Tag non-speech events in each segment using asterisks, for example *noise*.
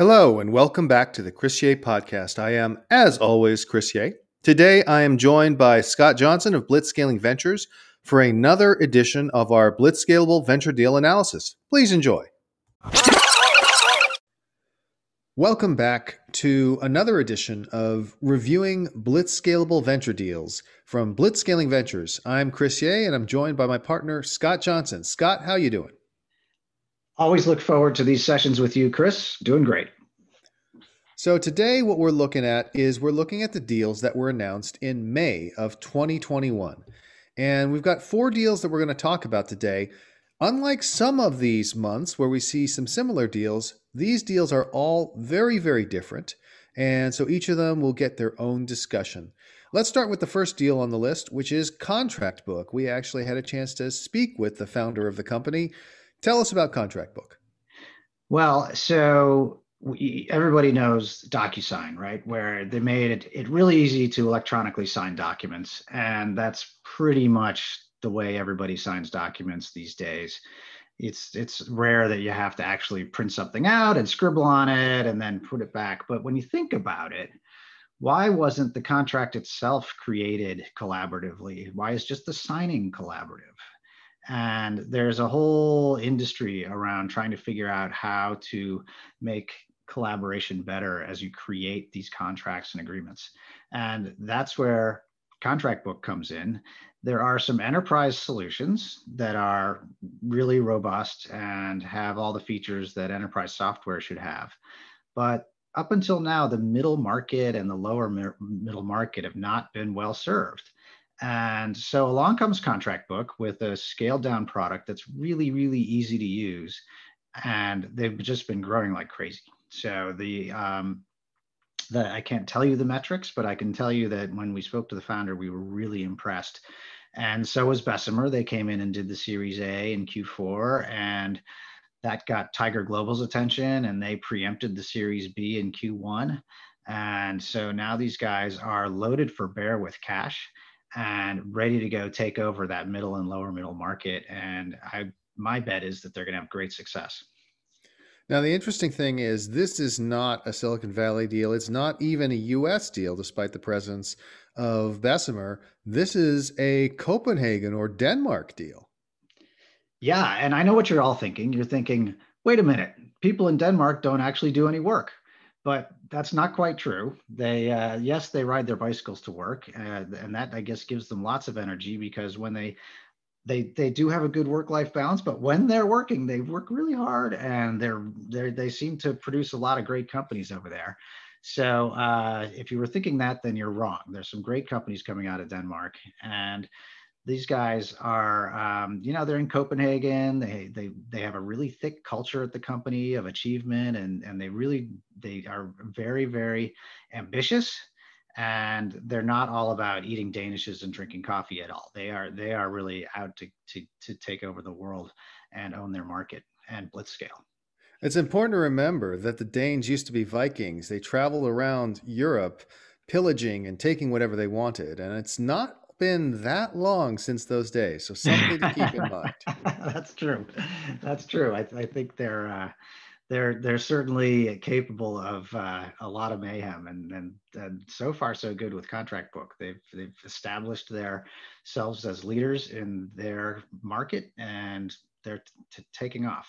Hello, and welcome back to the Chris Yeh podcast. I am, as always, Chris Yeh. Today, I am joined by Scott Johnson of Blitzscaling Ventures for another edition of our Blitzscalable Venture Deal Analysis. Please enjoy. Welcome back to another edition of reviewing Blitzscalable Venture Deals from Blitzscaling Ventures. I'm Chris Yeh, and I'm joined by my partner, Scott Johnson. Scott, how you doing? Always look forward to these sessions with you, Chris. Doing great. So today what we're looking at is we're looking at the deals that were announced in May of 2021. And we've got four deals that we're going to talk about today. Unlike some of these months where we see some similar deals, these deals are all very, very different. And so each of them will get their own discussion. Let's start with the first deal on the list, which is Contractbook. We actually had a chance to speak with the founder of the company, Tell us about Contractbook. Well, so we, everybody knows DocuSign, right? Where they made it, it really easy to electronically sign documents. And that's pretty much the way everybody signs documents these days. It's it's rare that you have to actually print something out and scribble on it and then put it back. But when you think about it, why wasn't the contract itself created collaboratively? Why is just the signing collaborative? And there's a whole industry around trying to figure out how to make collaboration better as you create these contracts and agreements. And that's where Contractbook comes in. There are some enterprise solutions that are really robust and have all the features that enterprise software should have. But up until now, the middle market and the lower middle market have not been well served. And so along comes Contractbook with a scaled down product that's really, really easy to use. And they've just been growing like crazy. So the, um, the I can't tell you the metrics, but I can tell you that when we spoke to the founder, we were really impressed. And so was Bessemer. They came in and did the Series A in Q4, and that got Tiger Global's attention, and they preempted the Series B in Q1. And so now these guys are loaded for bear with cash and ready to go take over that middle and lower middle market. And I, my bet is that they're going to have great success. Now, the interesting thing is, this is not a Silicon Valley deal. It's not even a US deal, despite the presence of Bessemer. This is a Copenhagen or Denmark deal. Yeah. And I know what you're all thinking. You're thinking, wait a minute, people in Denmark don't actually do any work but that's not quite true. They, uh, yes, they ride their bicycles to work, uh, and that I guess gives them lots of energy because when they, they, they do have a good work-life balance. But when they're working, they work really hard, and they're, they they seem to produce a lot of great companies over there. So uh, if you were thinking that, then you're wrong. There's some great companies coming out of Denmark, and these guys are um, you know they're in copenhagen. They they they have a really thick culture at the company of achievement and and they really they are very very ambitious and they're not all about eating danishes and drinking coffee at all. They are they are really out to to, to take over the world and own their market and blitz scale it's important to remember that the danes used to be vikings. They traveled around europe pillaging and taking whatever they wanted and it's not been that long since those days, so something to keep in mind. *laughs* That's true. That's true. I, I think they're uh, they're they're certainly capable of uh, a lot of mayhem, and, and and so far so good with Contractbook. They've they've established themselves as leaders in their market, and they're t- taking off.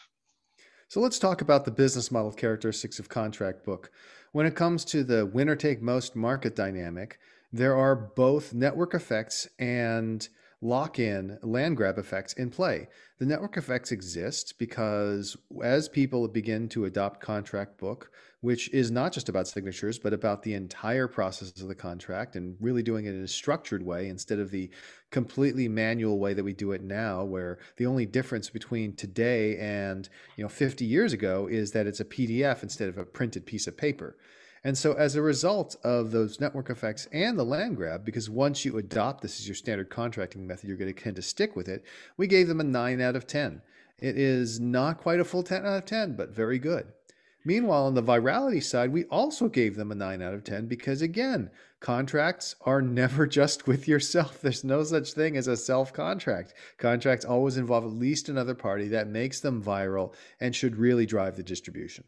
So let's talk about the business model characteristics of Contractbook. When it comes to the winner take most market dynamic, there are both network effects and lock in land grab effects in play. The network effects exist because as people begin to adopt Contractbook, which is not just about signatures, but about the entire process of the contract and really doing it in a structured way instead of the completely manual way that we do it now, where the only difference between today and you know 50 years ago is that it's a PDF instead of a printed piece of paper. And so, as a result of those network effects and the land grab, because once you adopt this as your standard contracting method, you're going to tend to stick with it, we gave them a 9 out of 10. It is not quite a full 10 out of 10, but very good. Meanwhile, on the virality side, we also gave them a 9 out of 10 because, again, contracts are *laughs* never just with yourself. There's no such thing as a self contract. Contracts always involve at least another party that makes them viral and should really drive the distribution.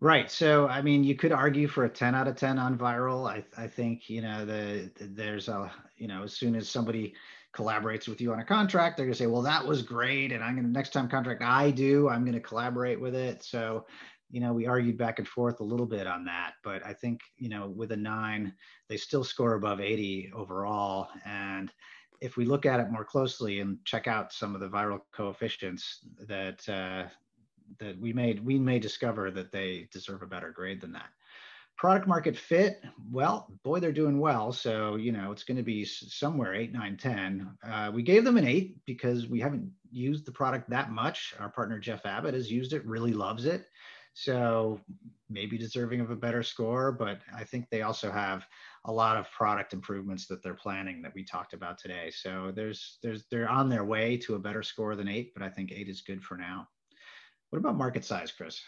Right. So, I mean, you could argue for a 10 out of 10 on viral. I, I think, you know, the, the, there's a, you know, as soon as somebody collaborates with you on a contract, they're going to say, well, that was great. And I'm going to, next time contract I do, I'm going to collaborate with it. So, you know, we argued back and forth a little bit on that. But I think, you know, with a nine, they still score above 80 overall. And if we look at it more closely and check out some of the viral coefficients that, uh, that we made we may discover that they deserve a better grade than that. Product market fit well boy they're doing well. So you know it's going to be somewhere 8 9 10 uh, we gave them an 8 because we haven't used the product that much. Our partner jeff abbott has used it really loves it. So maybe deserving of a better score but i think they also have a lot of product improvements that they're planning that we talked about today. So there's there's they're on their way to a better score than 8 but i think 8 is good for now what about market size, Chris?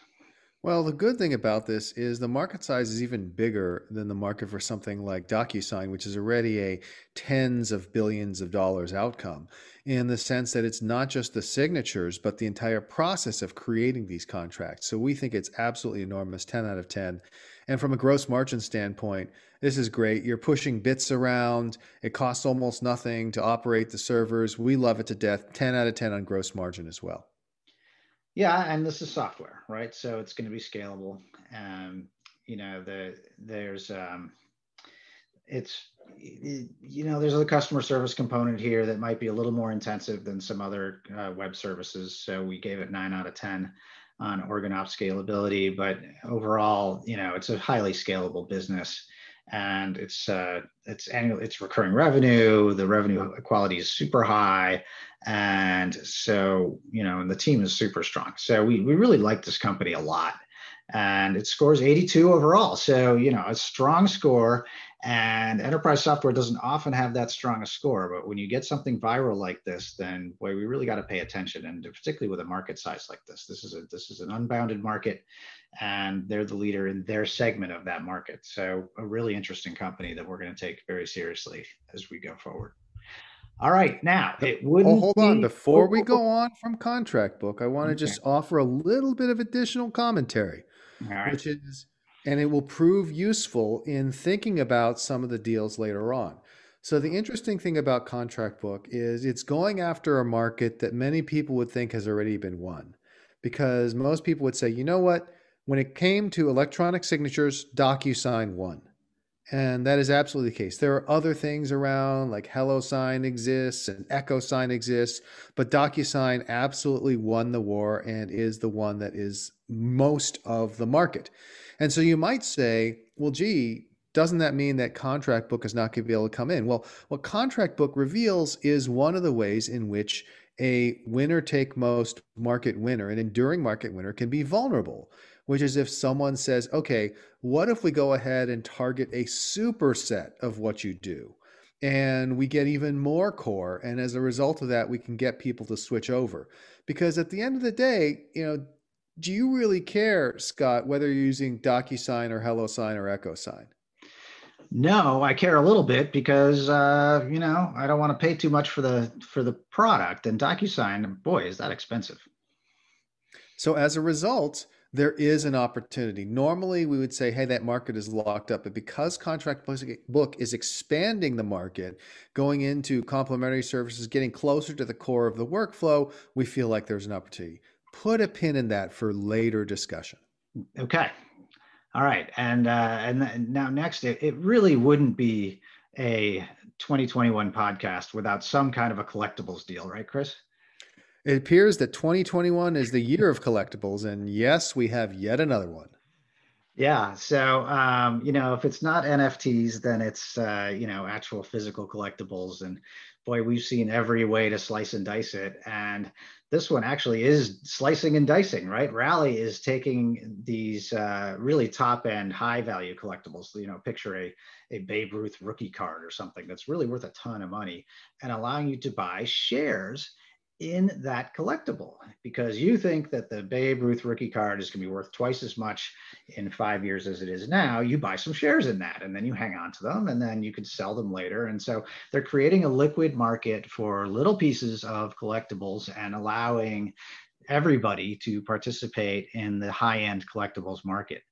Well, the good thing about this is the market size is even bigger than the market for something like DocuSign, which is already a tens of billions of dollars outcome in the sense that it's not just the signatures, but the entire process of creating these contracts. So we think it's absolutely enormous, 10 out of 10. And from a gross margin standpoint, this is great. You're pushing bits around. It costs almost nothing to operate the servers. We love it to death. 10 out of 10 on gross margin as well. Yeah, and this is software, right? So it's going to be scalable. Um, you know, the there's um, it's you know there's a customer service component here that might be a little more intensive than some other uh, web services. So we gave it nine out of ten on OrganOps scalability, but overall, you know, it's a highly scalable business and it's uh, it's annual it's recurring revenue the revenue quality is super high and so you know and the team is super strong so we, we really like this company a lot and it scores 82 overall so you know a strong score and enterprise software doesn't often have that strong a score, but when you get something viral like this, then boy, we really got to pay attention. And particularly with a market size like this, this is a this is an unbounded market, and they're the leader in their segment of that market. So a really interesting company that we're going to take very seriously as we go forward. All right, now it would. Oh, hold on! Before we go on from Contractbook, I want to okay. just offer a little bit of additional commentary, which is and it will prove useful in thinking about some of the deals later on. So the interesting thing about Contractbook is it's going after a market that many people would think has already been won. Because most people would say, you know what, when it came to electronic signatures, DocuSign won. And that is absolutely the case. There are other things around, like HelloSign exists and EchoSign exists, but DocuSign absolutely won the war and is the one that is most of the market. And so you might say, well, gee, doesn't that mean that Contractbook is not going to be able to come in? Well, what Contractbook reveals is one of the ways in which a winner take most market winner, an enduring market winner, can be vulnerable, which is if someone says, okay, what if we go ahead and target a superset of what you do? And we get even more core. And as a result of that, we can get people to switch over. Because at the end of the day, you know, do you really care, Scott, whether you're using DocuSign or HelloSign or EchoSign? No, I care a little bit because uh, you know I don't want to pay too much for the for the product. And DocuSign, boy, is that expensive. So as a result, there is an opportunity. Normally, we would say, hey, that market is locked up. But because Contract Book is expanding the market, going into complementary services, getting closer to the core of the workflow, we feel like there's an opportunity put a pin in that for later discussion. Okay. All right. And uh, and now next, it, it really wouldn't be a 2021 podcast without some kind of a collectibles deal, right, Chris? It appears that 2021 is the year of collectibles, and yes, we have yet another one. Yeah. So, um, you know, if it's not NFTs, then it's, uh, you know, actual physical collectibles. And boy, we've seen every way to slice and dice it. And this one actually is slicing and dicing, right? Rally is taking these uh, really top end, high value collectibles. You know, picture a, a Babe Ruth rookie card or something that's really worth a ton of money and allowing you to buy shares in that collectible because you think that the Babe Ruth rookie card is going to be worth twice as much in five years as it is now. You buy some shares in that and then you hang on to them and then you can sell them later. And so they're creating a liquid market for little pieces of collectibles and allowing everybody to participate in the high end collectibles market.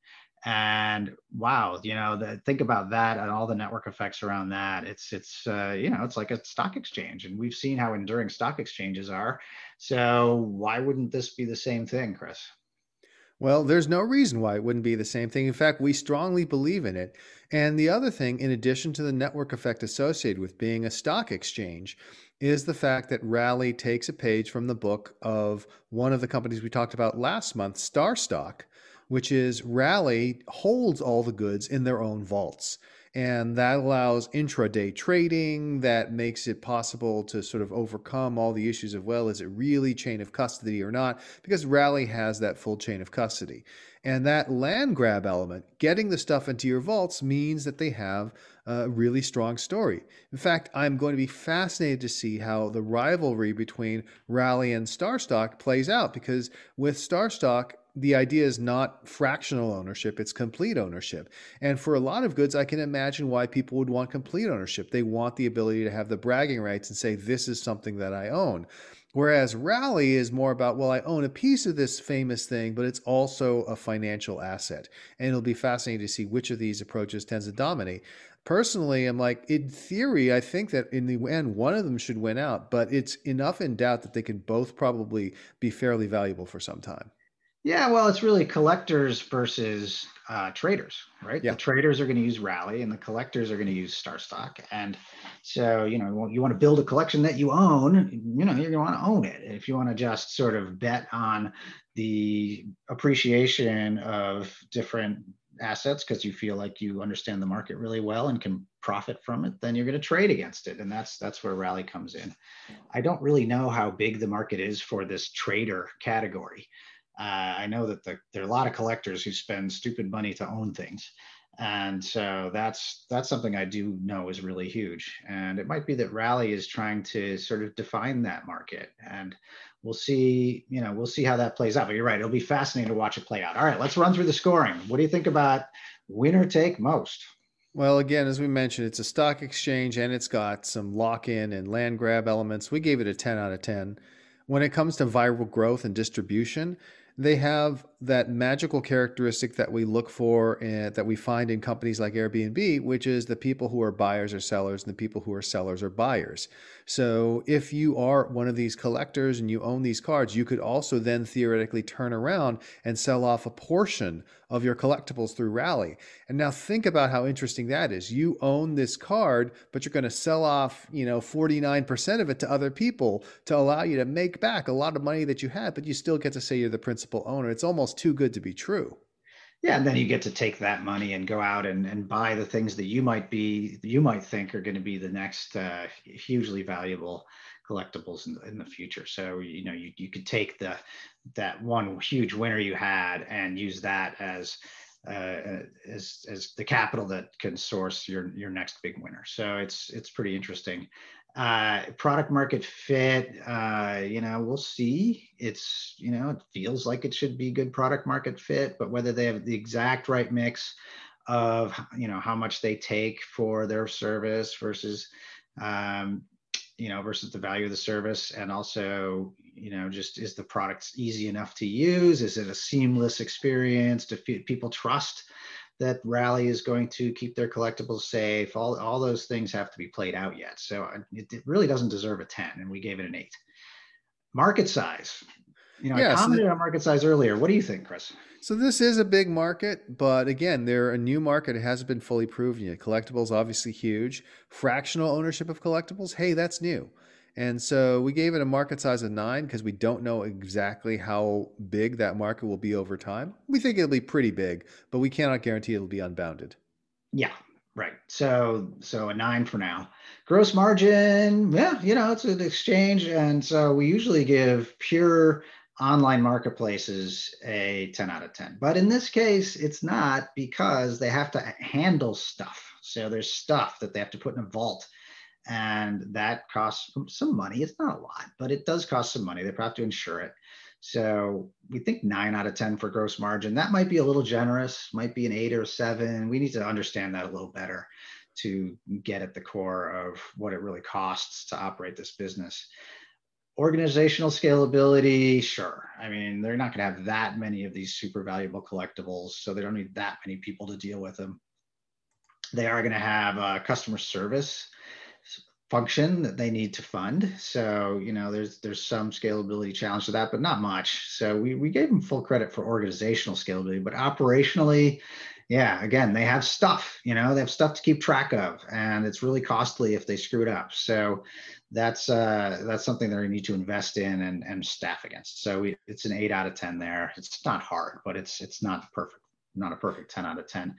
And wow, you know, the, think about that and all the network effects around that. It's it's uh, you know, it's like a stock exchange, and we've seen how enduring stock exchanges are. So why wouldn't this be the same thing, Chris? Well, there's no reason why it wouldn't be the same thing. In fact, we strongly believe in it. And the other thing, in addition to the network effect associated with being a stock exchange, is the fact that Rally takes a page from the book of one of the companies we talked about last month, StarStock, which is Rally holds all the goods in their own vaults. And that allows intraday trading that makes it possible to sort of overcome all the issues of well is it really chain of custody or not? Because rally has that full chain of custody. And that land grab element getting the stuff into your vaults means that they have a really strong story. In fact i'm going to be fascinated to see how the rivalry between rally and starstock plays out because with starstock the idea is not fractional ownership, it's complete ownership. And for a lot of goods, I can imagine why people would want complete ownership. They want the ability to have the bragging rights and say, this is something that I own. Whereas Rally is more about, well, I own a piece of this famous thing, but it's also a financial asset. And it'll be fascinating to see which of these approaches tends to dominate. Personally, I'm like, in theory, I think that in the end, one of them should win out, but it's enough in doubt that they can both probably be fairly valuable for some time. Yeah, well, it's really collectors versus uh, traders, right? Yeah. The traders are going to use Rally, and the collectors are going to use StarStock. And so, you know, you want to build a collection that you own. You know, you're going to want to own it. If you want to just sort of bet on the appreciation of different assets because you feel like you understand the market really well and can profit from it then you're going to trade against it and that's that's where rally comes in i don't really know how big the market is for this trader category uh, I know that the, there are a lot of collectors who spend stupid money to own things. And so that's that's something I do know is really huge. And it might be that Rally is trying to sort of define that market. And we'll see, you know, we'll see how that plays out. But you're right, it'll be fascinating to watch it play out. All right, let's run through the scoring. What do you think about winner take most? Well, again, as we mentioned, it's a stock exchange and it's got some lock in and land grab elements. We gave it a 10 out of 10. When it comes to viral growth and distribution, they have that magical characteristic that we look for and that we find in companies like Airbnb, which is the people who are buyers or sellers and the people who are sellers or buyers. So if you are one of these collectors and you own these cards, you could also then theoretically turn around and sell off a portion of your collectibles through Rally. And now think about how interesting that is. You own this card, but you're going to sell off, you know, 49% of it to other people to allow you to make back a lot of money that you had, but you still get to say you're the principal owner. It's almost too good to be true. Yeah, and then you get to take that money and go out and, and buy the things that you might be you might think are going to be the next uh, hugely valuable collectibles in, in the future. So you know you, you could take the that one huge winner you had and use that as uh, as as the capital that can source your your next big winner. So it's it's pretty interesting. Uh, product market fit, uh, you know, we'll see. It's, you know, it feels like it should be good product market fit, but whether they have the exact right mix of, you know, how much they take for their service versus, um, you know, versus the value of the service. And also, you know, just is the product easy enough to use? Is it a seamless experience? Do people trust that Rally is going to keep their collectibles safe. All, all those things have to be played out yet. So uh, it, it really doesn't deserve a 10, and we gave it an 8. Market size. You know, yeah, I commented so on market size earlier. What do you think, Chris? So this is a big market, but again, they're a new market. It hasn't been fully proven yet. Collectibles obviously huge. Fractional ownership of collectibles, hey, that's new. And so we gave it a market size of nine because we don't know exactly how big that market will be over time. We think it'll be pretty big, but we cannot guarantee it'll be unbounded. Yeah, right. So so a nine for now. Gross margin, yeah, you know, it's an exchange. And so we usually give pure online marketplaces a 10 out of 10. But in this case, it's not because they have to handle stuff. So there's stuff that they have to put in a vault and that costs some money. It's not a lot, but it does cost some money. They have to insure it. So we think nine out of 10 for gross margin. That might be a little generous, might be an eight or seven. We need to understand that a little better to get at the core of what it really costs to operate this business. organizational scalability, sure. I mean, they're not going to have that many of these super valuable collectibles, so they don't need that many people to deal with them. They are going to have a customer service function that they need to fund. So, you know, there's there's some scalability challenge to that, but not much. So we, we gave them full credit for organizational scalability, but operationally, yeah, again, they have stuff, you know, they have stuff to keep track of, and it's really costly if they screw it up. So that's uh, that's something that we need to invest in and, and staff against. So we, it's an eight out of ten there. It's not hard, but it's it's not perfect, not a perfect ten out of ten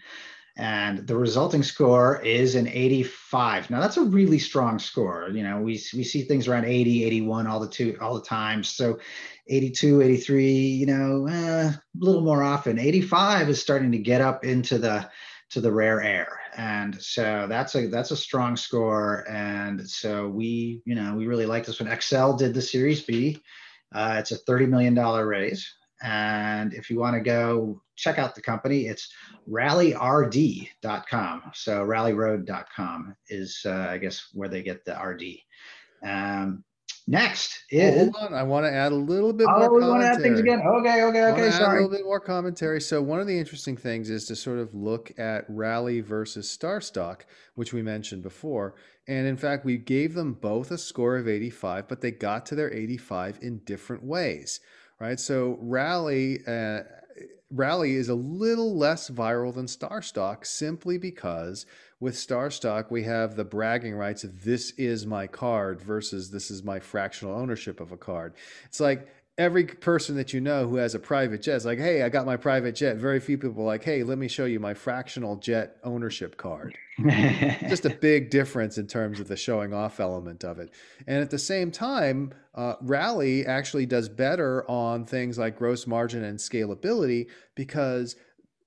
and the resulting score is an 85 now that's a really strong score. You know we, we see things around 80 81 all the two all the time. So 82 83 you know eh, a little more often. 85 is starting to get up into the to the rare air. And so that's a that's a strong score. And so we you know we really like this one. Accel did the series b. Uh, it's a 30 million dollar raise. And if you want to go check out the company, it's rallyrd.com. So rallyroad.com is, uh, I guess, where they get the RD. Um, next is. hold on. I want to add a little bit oh, more. we want to add things again. Okay, okay, okay. Sorry. a little bit more commentary. So, one of the interesting things is to sort of look at Rally versus StarStock, which we mentioned before. And in fact, we gave them both a score of 85, but they got to their 85 in different ways right? So Rally uh, Rally is a little less viral than Starstock simply because with Starstock we have the bragging rights of this is my card versus this is my fractional ownership of a card. It's like every person that you know who has a private jet is like, hey, I got my private jet. Very few people like, hey, let me show you my fractional jet ownership card. *laughs* Just a big difference in terms of the showing off element of it. And at the same time, uh, Rally actually does better on things like gross margin and scalability because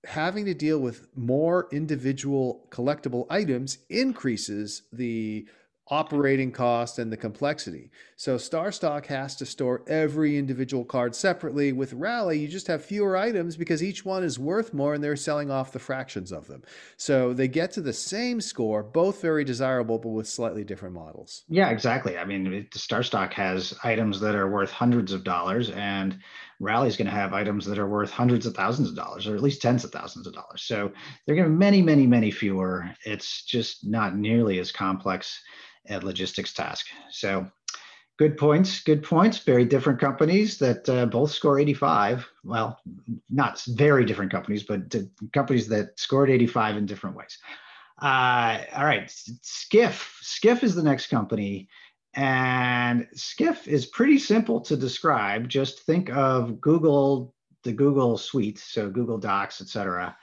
having to deal with more individual collectible items increases the operating cost and the complexity. So StarStock has to store every individual card separately. With Rally, you just have fewer items because each one is worth more and they're selling off the fractions of them. So they get to the same score, both very desirable, but with slightly different models. Yeah, exactly. I mean, it, StarStock has items that are worth hundreds of dollars and Rally is going to have items that are worth hundreds of thousands of dollars, or at least tens of thousands of dollars. So they're going to have many, many, many fewer. It's just not nearly as complex logistics task. So good points, good points. Very different companies that uh, both score 85. Well, not very different companies, but companies that scored 85 in different ways. Uh, all right, Skiff. Skiff is the next company. And Skiff is pretty simple to describe. Just think of Google, the Google suite, so Google Docs, et cetera,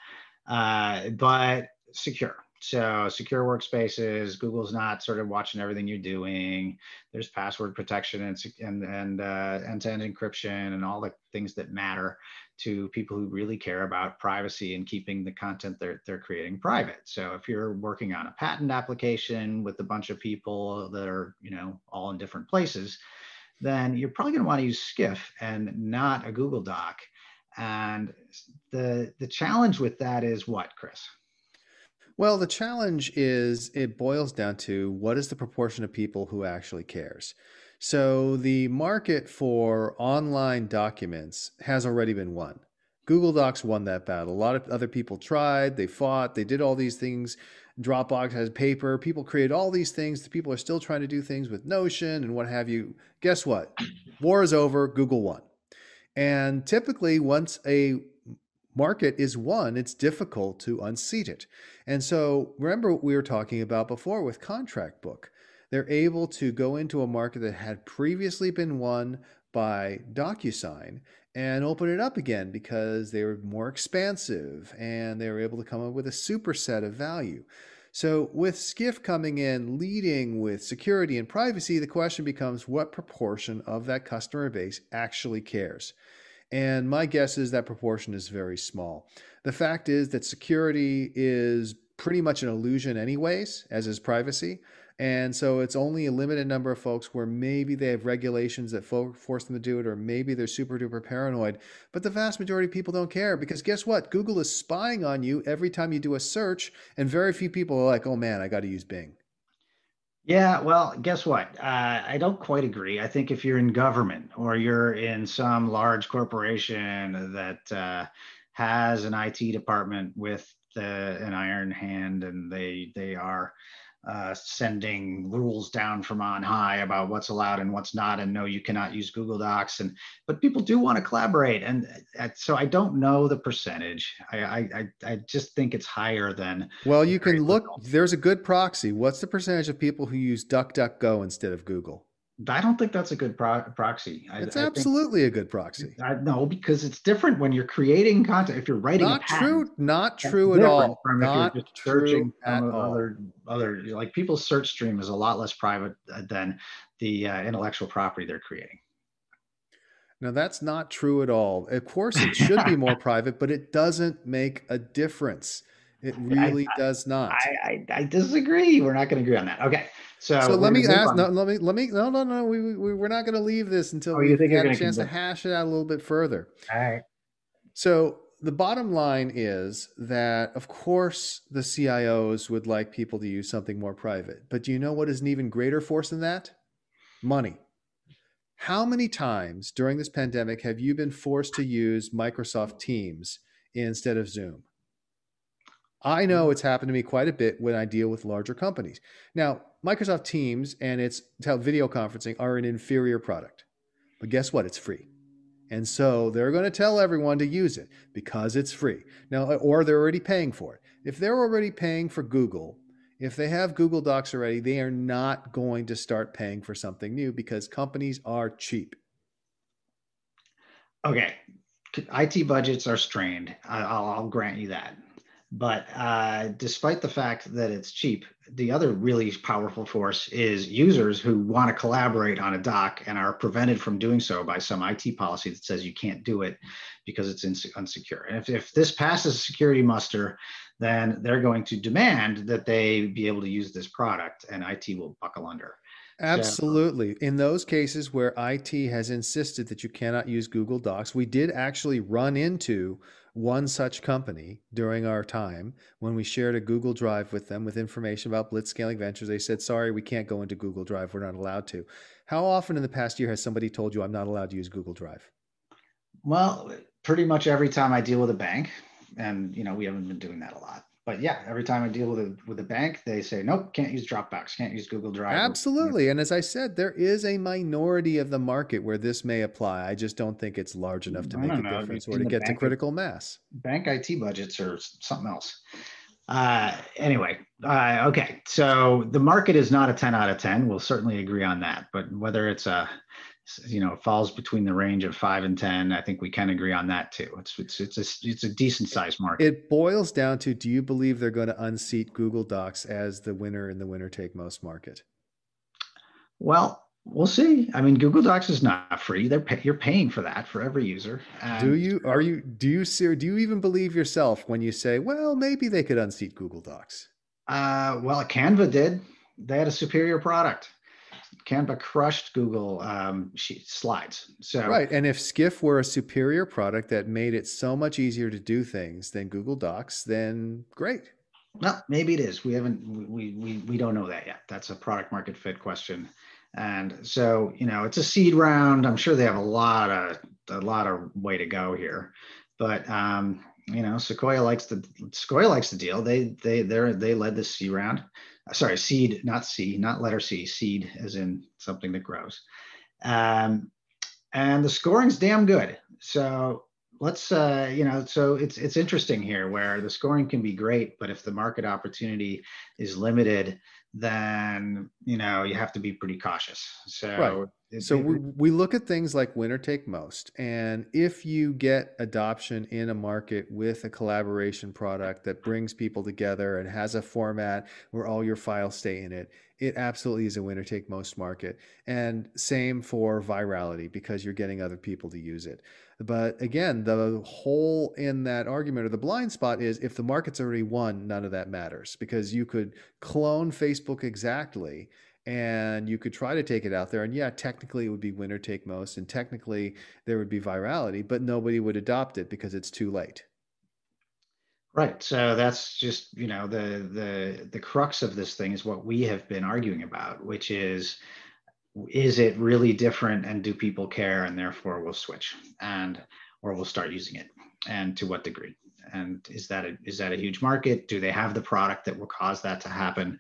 uh, but secure. So secure workspaces, Google's not sort of watching everything you're doing. There's password protection and and and uh, end-to-end encryption and all the things that matter to people who really care about privacy and keeping the content they're they're creating private. So if you're working on a patent application with a bunch of people that are you know all in different places, then you're probably going to want to use Skiff and not a Google Doc. And the the challenge with that is what, Chris? Well, the challenge is it boils down to what is the proportion of people who actually cares. So the market for online documents has already been won. Google Docs won that battle. A lot of other people tried, they fought, they did all these things. Dropbox has paper. People create all these things. People are still trying to do things with Notion and what have you. Guess what? War is over. Google won. And typically, once a market is won, it's difficult to unseat it. And so remember what we were talking about before with Contractbook. They're able to go into a market that had previously been won by DocuSign and open it up again because they were more expansive and they were able to come up with a superset of value. So, with Skiff coming in leading with security and privacy, the question becomes what proportion of that customer base actually cares? And my guess is that proportion is very small. The fact is that security is pretty much an illusion, anyways, as is privacy. And so it's only a limited number of folks where maybe they have regulations that force them to do it, or maybe they're super duper paranoid. But the vast majority of people don't care because guess what? Google is spying on you every time you do a search, and very few people are like, oh man, I got to use Bing. Yeah, well, guess what? Uh, I don't quite agree. I think if you're in government or you're in some large corporation that uh, has an IT department with the, an iron hand and they they are uh, sending rules down from on high about what's allowed and what's not, and no, you cannot use Google Docs. And but people do want to collaborate, and uh, so I don't know the percentage. I I I just think it's higher than. Well, you can look. There's a good proxy. What's the percentage of people who use DuckDuckGo instead of Google? I don't think that's a good pro- proxy. It's I, absolutely a good proxy. I, no, because it's different when you're creating content. If you're writing, not patent, true, not true at all. From not if you're just searching at other other like people's search stream is a lot less private uh, than the uh, intellectual property they're creating. Now that's not true at all. Of course, it should be more *laughs* private, but it doesn't make a difference. It really I, does not. I, I, I disagree. We're not going to agree on that. Okay. So, so let me ask. No, let me. Let me. No, no, no. We, we we're not going to leave this until oh, we get a chance to hash it out a little bit further. All right. So the bottom line is that, of course, the CIOs would like people to use something more private. But do you know what is an even greater force than that? Money. How many times during this pandemic have you been forced to use Microsoft Teams instead of Zoom? I know mm-hmm. it's happened to me quite a bit when I deal with larger companies. Now, Microsoft Teams and its video conferencing are an inferior product. But guess what? It's free. And so they're going to tell everyone to use it because it's free. Now, uh, or they're already paying for it. If they're already paying for Google, if they have Google Docs already, they are not going to start paying for something new because companies are cheap. Okay. IT budgets are strained. I'll, I'll grant you that. But uh, despite the fact that it's cheap, the other really powerful force is users who want to collaborate on a doc and are prevented from doing so by some IT policy that says you can't do it because it's inse- unsecure. And if, if this passes security muster, then they're going to demand that they be able to use this product and IT will buckle under. Absolutely. In those cases where IT has insisted that you cannot use Google Docs, we did actually run into one such company during our time when we shared a Google Drive with them with information about Blitzscaling Ventures. They said, sorry, we can't go into Google Drive. We're not allowed to. How often in the past year has somebody told you I'm not allowed to use Google Drive? Well, pretty much every time I deal with a bank. And, you know, we haven't been doing that a lot but yeah, every time I deal with a with a bank, they say nope, can't use Dropbox, can't use Google Drive. Absolutely, and as I said, there is a minority of the market where this may apply. I just don't think it's large enough to make a know. difference or to get to critical mass. Bank IT budgets or something else. Uh, anyway, uh, okay, so the market is not a ten out of ten. We'll certainly agree on that. But whether it's a you know falls between the range of five and ten. I think we can agree on that too. It's it's it's a it's a decent sized market. It boils down to: Do you believe they're going to unseat Google Docs as the winner in the winner take most market? Well, we'll see. I mean, Google Docs is not free. They're pay, you're paying for that for every user. And do you are you do you see do you even believe yourself when you say, well, maybe they could unseat Google Docs? Uh, well, Canva did. They had a superior product. Canva crushed Google um, Slides. So right, and if Skiff were a superior product that made it so much easier to do things than Google Docs, then great. Well, maybe it is. We haven't. We we we don't know that yet. That's a product market fit question. And so you know, it's a seed round. I'm sure they have a lot of a lot of way to go here, but um, you know, Sequoia likes the Sequoia likes the deal. They they they they led the C round sorry, seed, not C, not letter C, seed as in something that grows. Um, and the scoring's damn good. So let's, uh, you know, so it's it's interesting here where the scoring can be great, but if the market opportunity is limited, then you know you have to be pretty cautious. So right. It, so it, we, we look at things like winner take most. And if you get adoption in a market with a collaboration product that brings people together and has a format where all your files stay in it, it absolutely is a winner take most market. And same for virality because you're getting other people to use it. But again, the hole in that argument or the blind spot is if the market's already won, none of that matters because you could clone Facebook exactly and you could try to take it out there. And yeah technically it would be winner take most and technically there would be virality but nobody would adopt it because it's too late. Right. So that's just, you know, the the the crux of this thing is what we have been arguing about, which is is it really different and do people care and therefore we'll switch and or we'll start using it? And to what degree? And is that a, is that a huge market? Do they have the product that will cause that to happen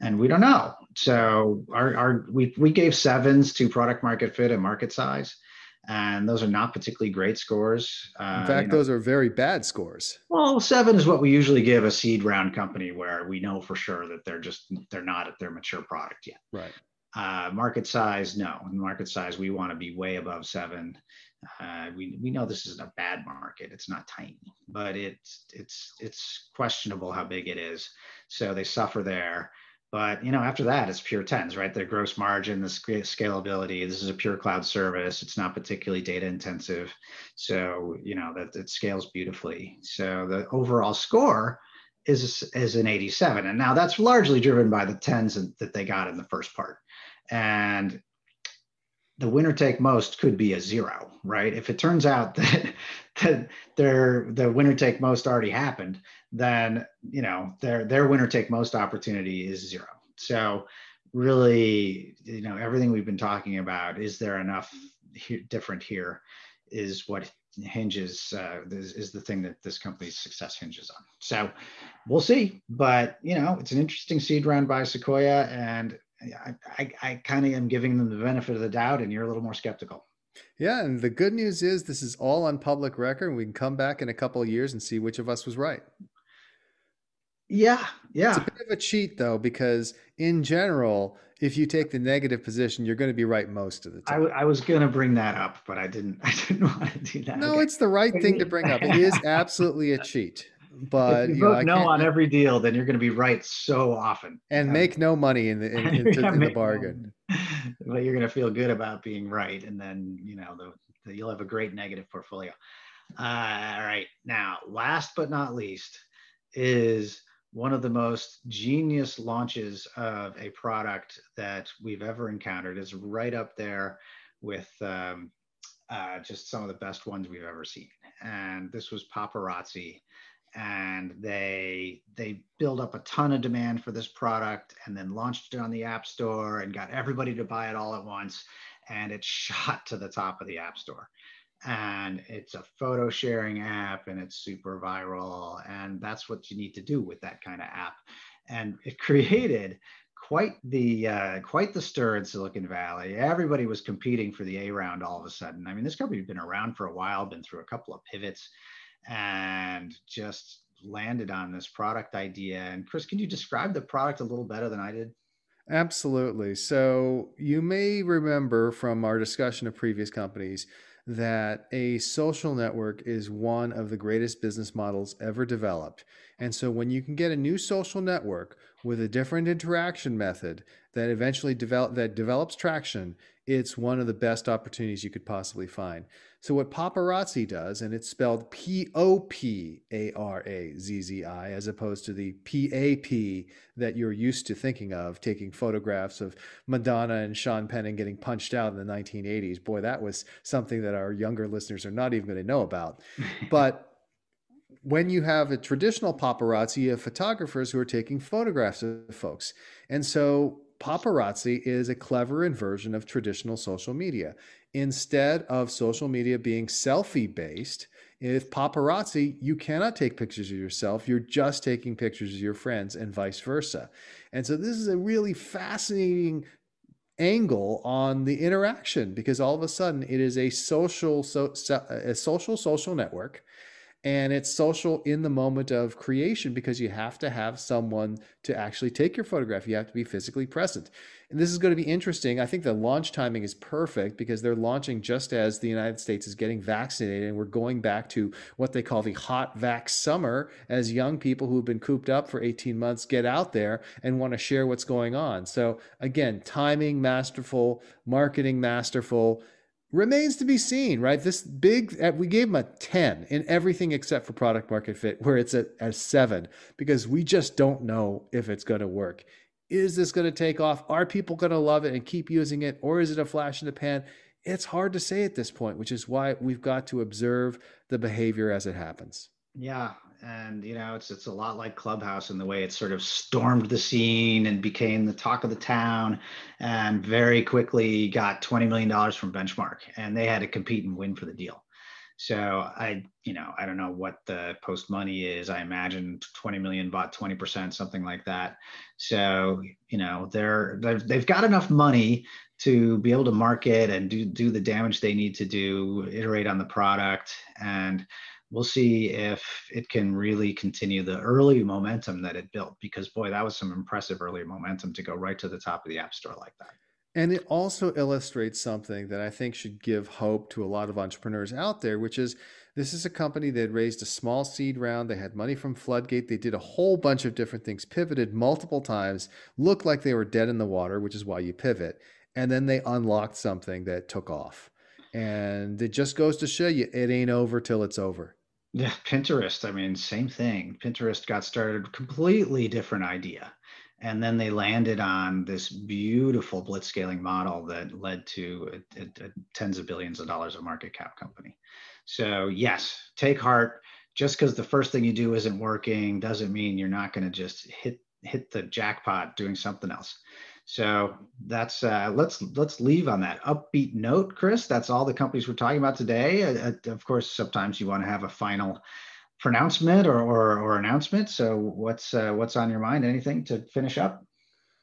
and we don't know so our, our we, we gave sevens to product market fit and market size and those are not particularly great scores. Uh, In fact, you know, those are very bad scores. Well, seven is what we usually give a seed round company where we know for sure that they're just they're not at their mature product yet. Right. Uh, market size, no. In market size, we want to be way above seven. Uh, we we know this isn't a bad market; it's not tiny, but it's it's it's questionable how big it is. So they suffer there. But you know, after that, it's pure tens, right? The gross margin, the scalability. This is a pure cloud service. It's not particularly data intensive, so you know that it scales beautifully. So the overall score is is an 87, and now that's largely driven by the tens that they got in the first part, and the winner take most could be a zero, right? If it turns out *laughs* that that their the winner take most already happened, then you know their their winner take most opportunity is zero. So really, you know, everything we've been talking about, is there enough he- different here, is what hinges uh, is, is the thing that this company's success hinges on. So we'll see, but you know, it's an interesting seed round by Sequoia, and I, I, I kind of am giving them the benefit of the doubt, and you're a little more skeptical. Yeah, and the good news is this is all on public record. We can come back in a couple of years and see which of us was right. Yeah, yeah. It's a bit of a cheat though, because in general, if you take the negative position, you're going to be right most of the time. I, I was going to bring that up, but I didn't. *laughs* I didn't want to do that. No, okay. it's the right thing to bring up. It is *laughs* absolutely a cheat. But if you, you vote know, no on every deal, then you're going to be right so often, and um, make no money in the in, *laughs* in, in the bargain. *laughs* but you're going to feel good about being right, and then you know the, the you'll have a great negative portfolio. Uh, all right, now last but not least is one of the most genius launches of a product that we've ever encountered is right up there with um, uh, just some of the best ones we've ever seen. And this was Poparazzi. And they they build up a ton of demand for this product and then launched it on the App Store and got everybody to buy it all at once. And it *laughs* shot to the top of the App Store. And it's a photo sharing app and it's super viral and that's what you need to do with that kind of app. And it *laughs* created quite the uh, quite the stir in silicon valley. Everybody was competing for the a round all of a sudden. I mean this company had been around for a while been through a couple of pivots and just landed on this product idea and chris can you describe the product a little better than i did Absolutely. So you may remember from our discussion of previous companies that a social network is one of the greatest business models ever developed. And so when you can get a new social network with a different interaction method that eventually develop that develops traction, it's one of the best opportunities you could possibly find. So what Poparazzi does, and it's spelled P O P A R A Z Z I, as opposed to the P A P that you're used to thinking of, taking photographs of Madonna and Sean Penn and getting punched out in the 1980s. Boy, that was something that our younger listeners are not even going to know about. *laughs* but when you have a traditional paparazzi, you have photographers who are taking photographs of folks. And so Poparazzi is a clever inversion of traditional social media. Instead of social media being selfie based, if Poparazzi, you cannot take pictures of yourself. You're just taking pictures of your friends and vice versa. And so this is a really fascinating angle on the interaction because all of a sudden it is a social so, a social social network and it's social in the moment of creation because you have to have someone to actually take your photograph. You have to be physically present. And this is going to be interesting. I think the launch timing is perfect because they're launching just as the United States is getting vaccinated. And we're going back to what they call the hot vax summer as young people who've been cooped up for 18 months get out there and want to share what's going on. So, again, timing masterful, marketing masterful remains to be seen, right? This big, uh, we gave them a 10 in everything except for product market fit, where it's a seven, because we just don't know if it's going to work. Is this going to take off? Are people going to love it and keep using it? Or is it a flash in the pan? It's hard to say at this point, which is why we've got to observe the behavior as it happens. Yeah, and you know it's it's a lot like Clubhouse in the way it sort of stormed the scene and became the talk of the town, and very quickly got twenty million dollars from Benchmark, and they had to compete and win for the deal. So I, you know, I don't know what the post money is. I imagine 20 million bought 20%, something like that. So, you know, they're, they've, they've got enough money to be able to market and do, do the damage they need to do, iterate on the product. And we'll see if it can really continue the early momentum that it built because boy, that was some impressive early momentum to go right to the top of the app store like that. And it also illustrates something that I think should give hope to a lot of entrepreneurs out there, which is this is a company that raised a small seed round. They had money from Floodgate. They did a whole bunch of different things, pivoted multiple times, looked like they were dead in the water, which is why you pivot. And then they unlocked something that took off. And it just goes to show you it ain't over till it's over. Yeah, Pinterest. I mean, same thing. Pinterest got started completely different idea and then they landed on this beautiful blitzscaling model that led to a, a, a tens of billions of dollars of market cap company so yes take heart just because the first thing you do isn't working doesn't mean you're not going to just hit hit the jackpot doing something else so that's uh, let's let's leave on that upbeat note chris that's all the companies we're talking about today uh, uh of course sometimes you want to have a final pronouncement or, or, or announcement. So what's uh, what's on your mind? Anything to finish up?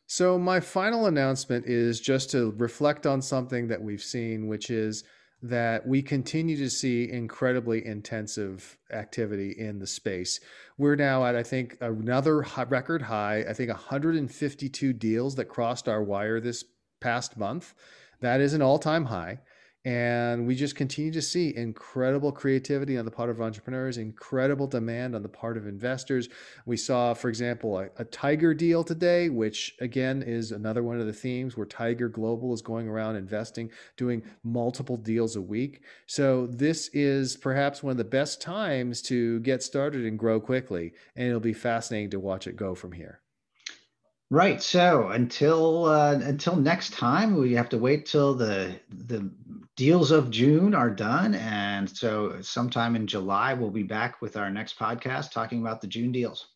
So my final announcement is just to reflect on something that we've seen, which is that we continue to see incredibly intensive activity in the space. We're now at, I think, another record high. I think 152 deals that crossed our wire this past month. That is an all time high. And we just continue to see incredible creativity on the part of entrepreneurs, incredible demand on the part of investors. We saw, for example, a, a, Tiger deal today, which again is another one of the themes where Tiger Global is going around investing, doing multiple deals a week. So this is perhaps one of the best times to get started and grow quickly. And it'll be fascinating to watch it go from here. Right. So until uh, until next time, we have to wait till the the deals of June are done, and so sometime in July we'll be back with our next podcast talking about the June deals.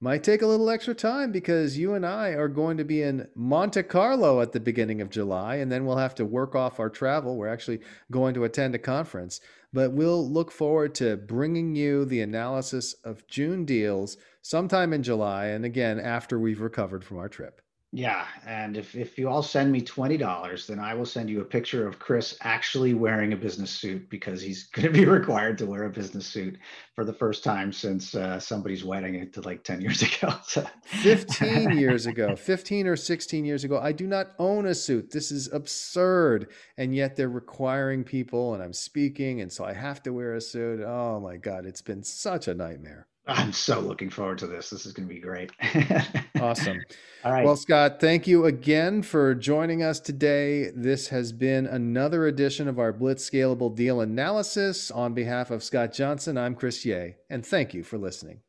Might take a little extra time because you and I are going to be in Monte Carlo at the beginning of July, and then we'll have to work off our travel. We're actually going to attend a conference, but we'll look forward to bringing you the analysis of June deals sometime in July, and again after we've recovered from our trip. Yeah, and if if you all send me twenty dollars, then I will send you a picture of Chris actually wearing a business suit because he's *laughs* going to be required to wear a business suit for the first time since uh, somebody's wedding it to like ten years *laughs* ago. fifteen years ago, fifteen or sixteen years ago, I do not own a suit. This is absurd, and yet they're requiring people, and I'm speaking, and so I have to wear a suit. Oh my god, it's been such a nightmare. I'm so looking forward to this. This is going to be great. *laughs* awesome. All right. Well, Scott, thank you again for joining us today. This has been another edition of our Blitzscalable Deal Analysis. On behalf of Scott Johnson, I'm Chris Yeh, and thank you for listening.